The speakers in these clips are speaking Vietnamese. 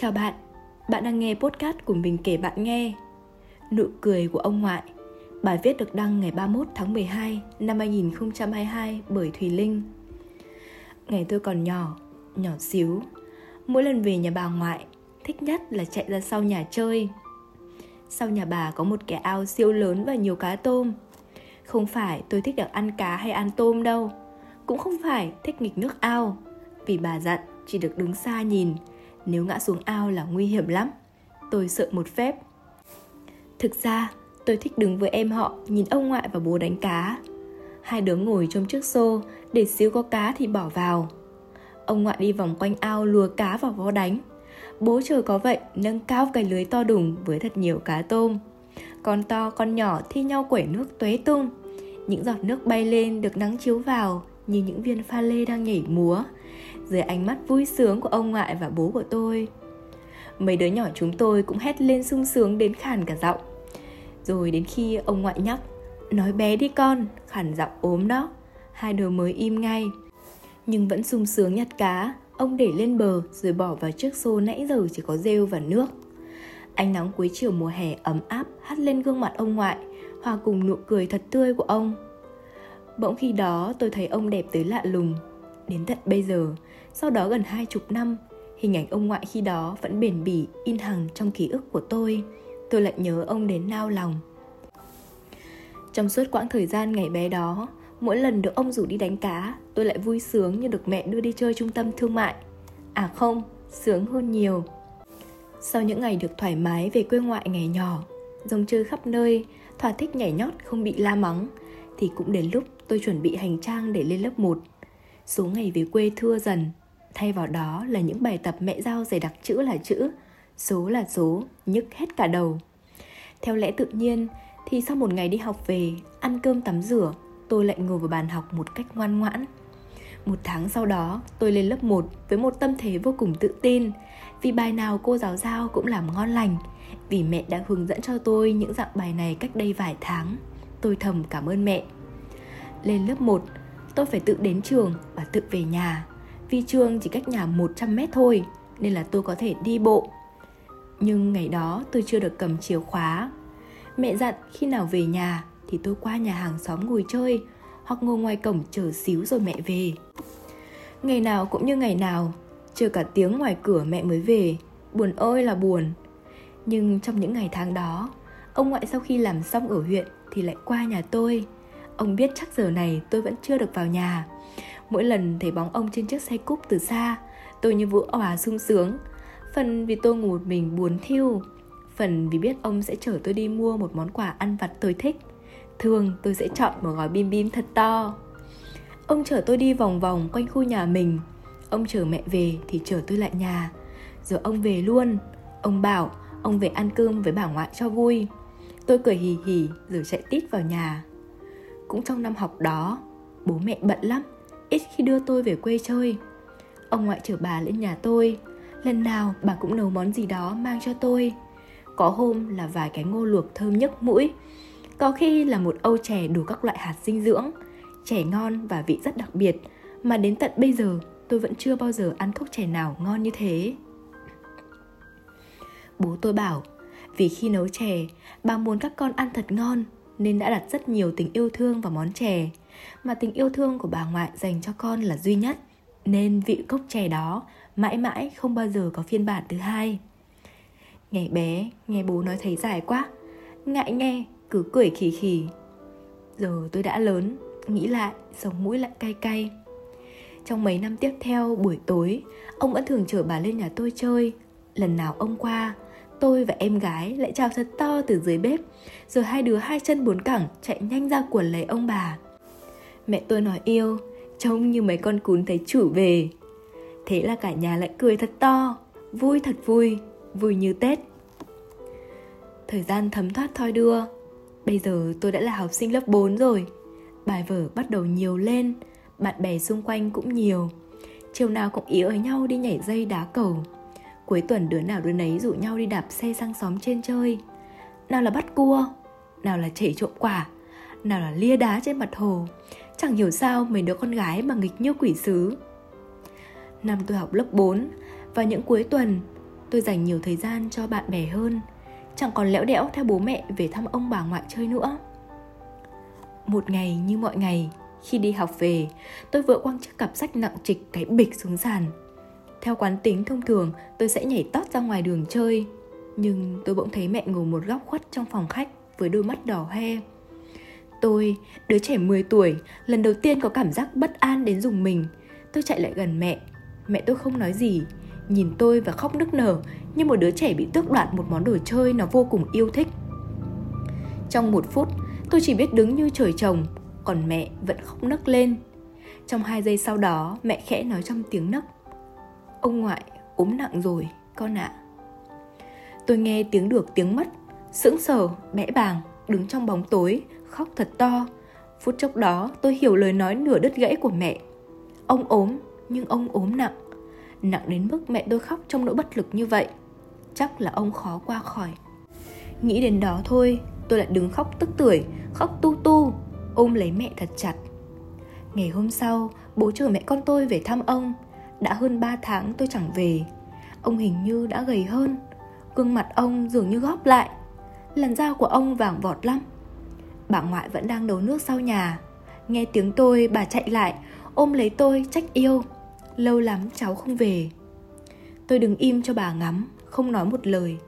Chào bạn, bạn đang nghe podcast của mình kể bạn nghe. Nụ cười của ông ngoại. Bài viết được đăng ngày 31 tháng 12 năm 2022 bởi Thùy Linh. Ngày tôi còn nhỏ, nhỏ xíu. Mỗi lần về nhà bà ngoại, thích nhất là chạy ra sau nhà chơi. Sau nhà bà có một cái ao siêu lớn và nhiều cá tôm. Không phải tôi thích được ăn cá hay ăn tôm đâu. Cũng không phải thích nghịch nước ao. Vì bà dặn chỉ được đứng xa nhìn nếu ngã xuống ao là nguy hiểm lắm. Tôi sợ một phép. Thực ra, tôi thích đứng với em họ, nhìn ông ngoại và bố đánh cá. Hai đứa ngồi trong chiếc xô, để xíu có cá thì bỏ vào. Ông ngoại đi vòng quanh ao lùa cá vào vó đánh. Bố trời có vậy, nâng cao cái lưới to đùng với thật nhiều cá tôm. Con to, con nhỏ thi nhau quẩy nước tuế tung. Những giọt nước bay lên được nắng chiếu vào, như những viên pha lê đang nhảy múa dưới ánh mắt vui sướng của ông ngoại và bố của tôi. Mấy đứa nhỏ chúng tôi cũng hét lên sung sướng đến khàn cả giọng. Rồi đến khi ông ngoại nhắc, nói bé đi con, khàn giọng ốm đó. Hai đứa mới im ngay. Nhưng vẫn sung sướng nhặt cá, ông để lên bờ rồi bỏ vào chiếc xô nãy giờ chỉ có rêu và nước. Ánh nắng cuối chiều mùa hè ấm áp hắt lên gương mặt ông ngoại, hòa cùng nụ cười thật tươi của ông. Bỗng khi đó tôi thấy ông đẹp tới lạ lùng đến tận bây giờ sau đó gần hai chục năm, hình ảnh ông ngoại khi đó vẫn bền bỉ in hằng trong ký ức của tôi. Tôi lại nhớ ông đến nao lòng. Trong suốt quãng thời gian ngày bé đó, mỗi lần được ông rủ đi đánh cá, tôi lại vui sướng như được mẹ đưa đi chơi trung tâm thương mại. À không, sướng hơn nhiều. Sau những ngày được thoải mái về quê ngoại ngày nhỏ, rong chơi khắp nơi, thỏa thích nhảy nhót không bị la mắng, thì cũng đến lúc tôi chuẩn bị hành trang để lên lớp 1. Số ngày về quê thưa dần, Thay vào đó là những bài tập mẹ giao dày đặc chữ là chữ, số là số, nhức hết cả đầu. Theo lẽ tự nhiên thì sau một ngày đi học về, ăn cơm tắm rửa, tôi lại ngồi vào bàn học một cách ngoan ngoãn. Một tháng sau đó, tôi lên lớp 1 với một tâm thế vô cùng tự tin vì bài nào cô giáo giao cũng làm ngon lành vì mẹ đã hướng dẫn cho tôi những dạng bài này cách đây vài tháng. Tôi thầm cảm ơn mẹ. Lên lớp 1, tôi phải tự đến trường và tự về nhà. Vì trường chỉ cách nhà 100 mét thôi, Nên là tôi có thể đi bộ. Nhưng ngày đó tôi chưa được cầm chìa khóa. Mẹ dặn khi nào về nhà Thì tôi qua nhà hàng xóm ngồi chơi, Hoặc ngồi ngoài cổng chờ xíu rồi mẹ về. Ngày nào cũng như ngày nào, Chờ cả tiếng ngoài cửa mẹ mới về. Buồn ơi là buồn. Nhưng trong những ngày tháng đó, Ông ngoại sau khi làm xong ở huyện Thì lại qua nhà tôi. Ông biết chắc giờ này tôi vẫn chưa được vào nhà. Mỗi lần thấy bóng ông trên chiếc xe cúp từ xa, Tôi như vũ òa sung sướng. Phần vì tôi ngủ một mình buồn thiêu Phần vì biết ông sẽ chở tôi đi mua một món quà ăn vặt tôi thích. Thường tôi sẽ chọn một gói bim bim thật to. Ông chở tôi đi vòng vòng quanh khu nhà mình. Ông chở mẹ về thì chở tôi lại nhà. Rồi ông về luôn. Ông bảo ông về ăn cơm với bà ngoại cho vui. Tôi cười hì hì rồi chạy tít vào nhà. Cũng trong năm học đó, Bố mẹ bận lắm, ít khi đưa tôi về quê chơi. Ông ngoại chở bà lên nhà tôi. Lần nào bà cũng nấu món gì đó mang cho tôi. Có hôm là vài cái ngô luộc thơm nhức mũi. Có khi là một âu chè đủ các loại hạt dinh dưỡng. Chè ngon và vị rất đặc biệt. Mà đến tận bây giờ, tôi vẫn chưa bao giờ ăn cốc chè nào ngon như thế. Bố tôi bảo, vì khi nấu chè, bà muốn các con ăn thật ngon nên đã đặt rất nhiều tình yêu thương vào món chè. Mà tình yêu thương của bà ngoại dành cho con là duy nhất. Nên vị cốc chè đó mãi mãi không bao giờ có phiên bản thứ hai. Ngày bé, nghe bố nói thấy dài quá. Ngại nghe, cứ cười khì khì. Giờ tôi đã lớn, nghĩ lại, sống mũi lại cay cay. Trong mấy năm tiếp theo, buổi tối, ông vẫn thường chở bà lên nhà tôi chơi. Lần nào ông qua tôi và em gái lại chào thật to từ dưới bếp, rồi hai đứa hai chân bốn cẳng chạy nhanh ra quần lấy ông bà. Mẹ tôi nói yêu, Trông như mấy con cún thấy chủ về. Thế là cả nhà lại cười thật to, Vui thật vui Vui như Tết. Thời gian thấm thoát thoi đưa, Bây giờ tôi đã là học sinh lớp 4 rồi. Bài vở bắt đầu nhiều lên, Bạn bè xung quanh cũng nhiều. Chiều nào cũng ý ở nhau đi nhảy dây đá cầu. Cuối tuần đứa nào đứa nấy rủ nhau đi đạp xe sang xóm trên chơi. Nào là bắt cua, Nào là chảy trộm quả, Nào là lia đá trên mặt hồ. Chẳng hiểu sao mấy đứa con gái mà nghịch như quỷ sứ. Năm tôi học lớp 4 Và những cuối tuần, tôi dành nhiều thời gian cho bạn bè hơn. Chẳng còn lẽo đẽo theo bố mẹ về thăm ông bà ngoại chơi nữa. Một ngày như mọi ngày, khi đi học về, tôi vỡ quăng chiếc cặp sách nặng trịch cái bịch xuống sàn theo quán tính thông thường, tôi sẽ nhảy tót ra ngoài đường chơi. Nhưng tôi bỗng thấy mẹ ngồi một góc khuất trong phòng khách, với đôi mắt đỏ hoe. Tôi, đứa trẻ 10 tuổi, lần đầu tiên có cảm giác bất an đến dùng mình. Tôi chạy lại gần mẹ. Mẹ tôi không nói gì. Nhìn tôi và khóc nức nở, như một đứa trẻ bị tước đoạt một món đồ chơi nó vô cùng yêu thích. Trong một phút, tôi chỉ biết đứng như trời trồng, còn mẹ vẫn khóc nấc lên. Trong hai giây sau đó, mẹ khẽ nói trong tiếng nấc ông ngoại ốm nặng rồi, con ạ. À. tôi nghe tiếng được tiếng mất, sững sờ, bẽ bàng, đứng trong bóng tối, khóc thật to. Phút chốc đó, tôi hiểu lời nói nửa đứt gãy của mẹ. Ông ốm, nhưng ông ốm nặng. Nặng đến mức mẹ tôi khóc trong nỗi bất lực như vậy. Chắc là ông khó qua khỏi. Nghĩ đến đó thôi, tôi lại đứng khóc tức tưởi, khóc tu tu, ôm lấy mẹ thật chặt. Ngày hôm sau, bố chở mẹ con tôi về thăm ông đã hơn 3 tháng tôi chẳng về. Ông hình như đã gầy hơn. Gương mặt ông dường như góp lại. Làn da của ông vàng vọt lắm. Bà ngoại vẫn đang nấu nước sau nhà. Nghe tiếng tôi, bà chạy lại, ôm lấy tôi, trách yêu. Lâu lắm cháu không về. Tôi đứng im cho bà ngắm, không nói một lời.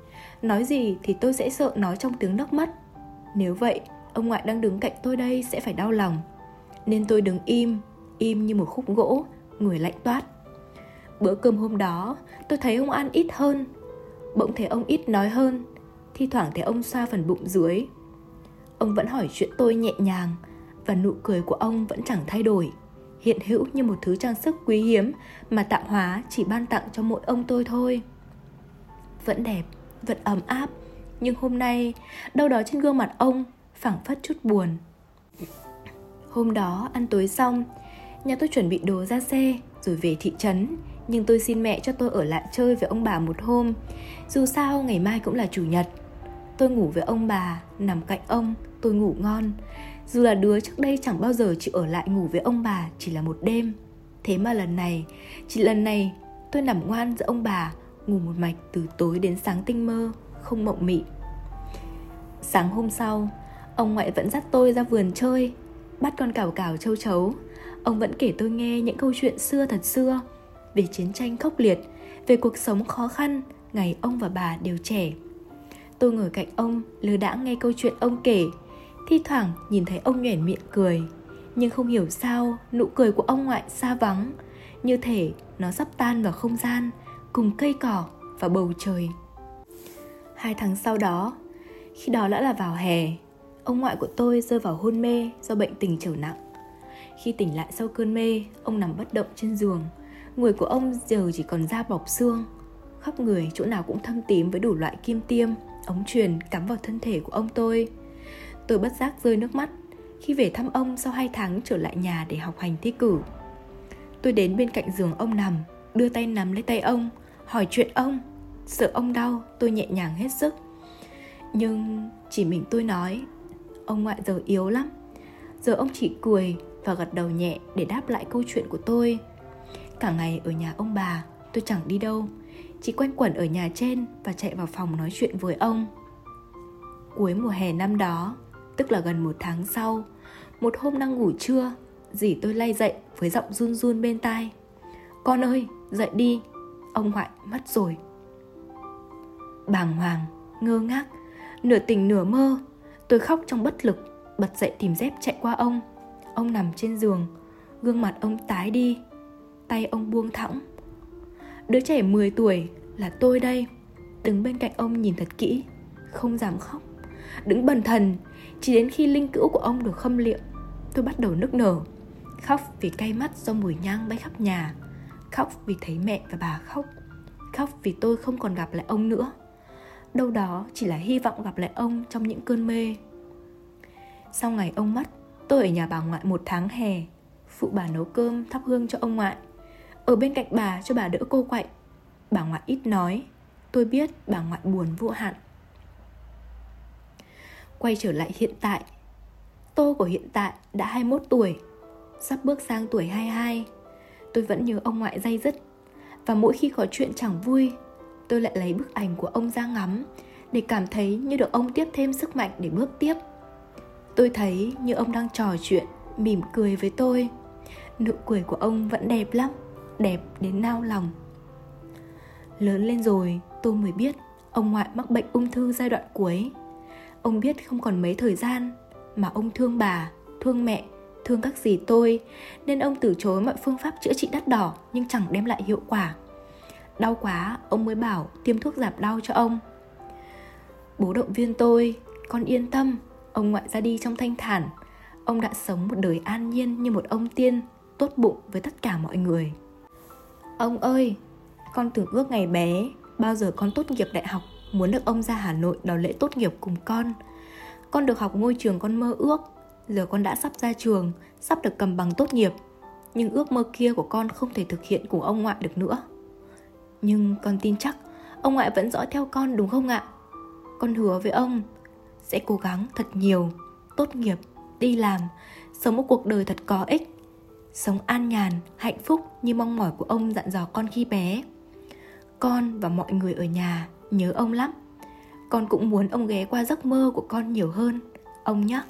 Nói gì thì tôi sẽ sợ nói trong tiếng nước mắt. Nếu vậy, ông ngoại đang đứng cạnh tôi đây sẽ phải đau lòng. Nên tôi đứng im im như một khúc gỗ, người lạnh toát bữa cơm hôm đó, tôi thấy ông ăn ít hơn. Bỗng thấy ông ít nói hơn, thi thoảng thấy ông xoa phần bụng dưới. Ông vẫn hỏi chuyện tôi nhẹ nhàng, và nụ cười của ông vẫn chẳng thay đổi. Hiện hữu như một thứ trang sức quý hiếm mà tạo hóa chỉ ban tặng cho mỗi ông tôi thôi. Vẫn đẹp, vẫn ấm áp, nhưng hôm nay, đâu đó trên gương mặt ông phảng phất chút buồn. Hôm đó ăn tối xong, nhà tôi chuẩn bị đồ ra xe, rồi về thị trấn nhưng tôi xin mẹ cho tôi ở lại chơi với ông bà một hôm. Dù sao, ngày mai cũng là chủ nhật. Tôi ngủ với ông bà, nằm cạnh ông, tôi ngủ ngon. Dù là đứa trước đây chẳng bao giờ chịu ở lại ngủ với ông bà chỉ là một đêm. Thế mà lần này, chỉ lần này, tôi nằm ngoan giữa ông bà, ngủ một mạch từ tối đến sáng tinh mơ, không mộng mị. Sáng hôm sau, ông ngoại vẫn dắt tôi ra vườn chơi, bắt con cào cào châu chấu. Ông vẫn kể tôi nghe những câu chuyện xưa thật xưa về chiến tranh khốc liệt, về cuộc sống khó khăn, ngày ông và bà đều trẻ. Tôi ngồi cạnh ông, lơ đãng nghe câu chuyện ông kể. Thi thoảng nhìn thấy ông nhoẻn miệng cười, nhưng không hiểu sao nụ cười của ông ngoại xa vắng. Như thể nó sắp tan vào không gian, cùng cây cỏ và bầu trời. Hai tháng sau đó, khi đó đã là vào hè, ông ngoại của tôi rơi vào hôn mê do bệnh tình trở nặng. Khi tỉnh lại sau cơn mê, ông nằm bất động trên giường người của ông giờ chỉ còn da bọc xương. Khắp người chỗ nào cũng thâm tím với đủ loại kim tiêm, ống truyền cắm vào thân thể của ông tôi. Tôi bất giác rơi nước mắt. Khi về thăm ông sau hai tháng trở lại nhà để học hành thi cử, tôi đến bên cạnh giường ông nằm, đưa tay nắm lấy tay ông, hỏi chuyện ông. Sợ ông đau, tôi nhẹ nhàng hết sức. Nhưng chỉ mình tôi nói, ông ngoại giờ yếu lắm. Giờ ông chỉ cười và gật đầu nhẹ để đáp lại câu chuyện của tôi cả ngày ở nhà ông bà, tôi chẳng đi đâu. Chỉ quanh quẩn ở nhà trên và chạy vào phòng nói chuyện với ông. Cuối mùa hè năm đó, tức là gần một tháng sau, một hôm đang ngủ trưa, dì tôi lay dậy với giọng run run bên tai. Con ơi, dậy đi. Ông ngoại, mất rồi. Bàng hoàng, ngơ ngác, nửa tỉnh nửa mơ, tôi khóc trong bất lực, bật dậy tìm dép chạy qua ông. Ông nằm trên giường, gương mặt ông tái đi tay ông buông thõng. Đứa trẻ 10 tuổi là tôi đây. Đứng bên cạnh ông nhìn thật kỹ, không dám khóc. Đứng bần thần, chỉ đến khi linh cữu của ông được khâm liệm, tôi bắt đầu nức nở. Khóc vì cay mắt do mùi nhang bay khắp nhà. Khóc vì thấy mẹ và bà khóc. Khóc vì tôi không còn gặp lại ông nữa. Đâu đó chỉ là hy vọng gặp lại ông trong những cơn mê. Sau ngày ông mất, tôi ở nhà bà ngoại một tháng hè. Phụ bà nấu cơm thắp hương cho ông ngoại ở bên cạnh bà cho bà đỡ cô quạnh bà ngoại ít nói. Tôi biết bà ngoại buồn vô hạn. Quay trở lại hiện tại. Tô của hiện tại đã 21 tuổi. Sắp bước sang tuổi 22 tôi vẫn nhớ ông ngoại dây dứt. Và mỗi khi có chuyện chẳng vui, tôi lại lấy bức ảnh của ông ra ngắm để cảm thấy như được ông tiếp thêm sức mạnh để bước tiếp. Tôi thấy như ông đang trò chuyện, mỉm cười với tôi. Nụ cười của ông vẫn đẹp lắm đẹp đến nao lòng. Lớn lên rồi, tôi mới biết ông ngoại mắc bệnh ung thư giai đoạn cuối. Ông biết không còn mấy thời gian mà ông thương bà, thương mẹ, thương các dì tôi, nên ông từ chối mọi phương pháp chữa trị đắt đỏ nhưng chẳng đem lại hiệu quả. Đau quá, ông mới bảo tiêm thuốc giảm đau cho ông. Bố động viên tôi, con yên tâm, ông ngoại ra đi trong thanh thản. Ông đã sống một đời an nhiên như một ông tiên, tốt bụng với tất cả mọi người ông ơi, con từng ước ngày bé. Bao giờ con tốt nghiệp đại học muốn được ông ra hà nội đón lễ tốt nghiệp cùng con? Con được học ngôi trường con mơ ước. Giờ con đã sắp ra trường, sắp được cầm bằng tốt nghiệp. Nhưng ước mơ kia của con không thể thực hiện cùng ông ngoại được nữa. Nhưng con tin chắc ông ngoại vẫn dõi theo con, đúng không ạ? Con hứa với ông, sẽ cố gắng thật nhiều, tốt nghiệp, đi làm, sống một cuộc đời thật có ích sống an nhàn, hạnh phúc như mong mỏi của ông dặn dò con khi bé. Con và mọi người ở nhà nhớ ông lắm. Con cũng muốn ông ghé qua giấc mơ của con nhiều hơn. Ông nhé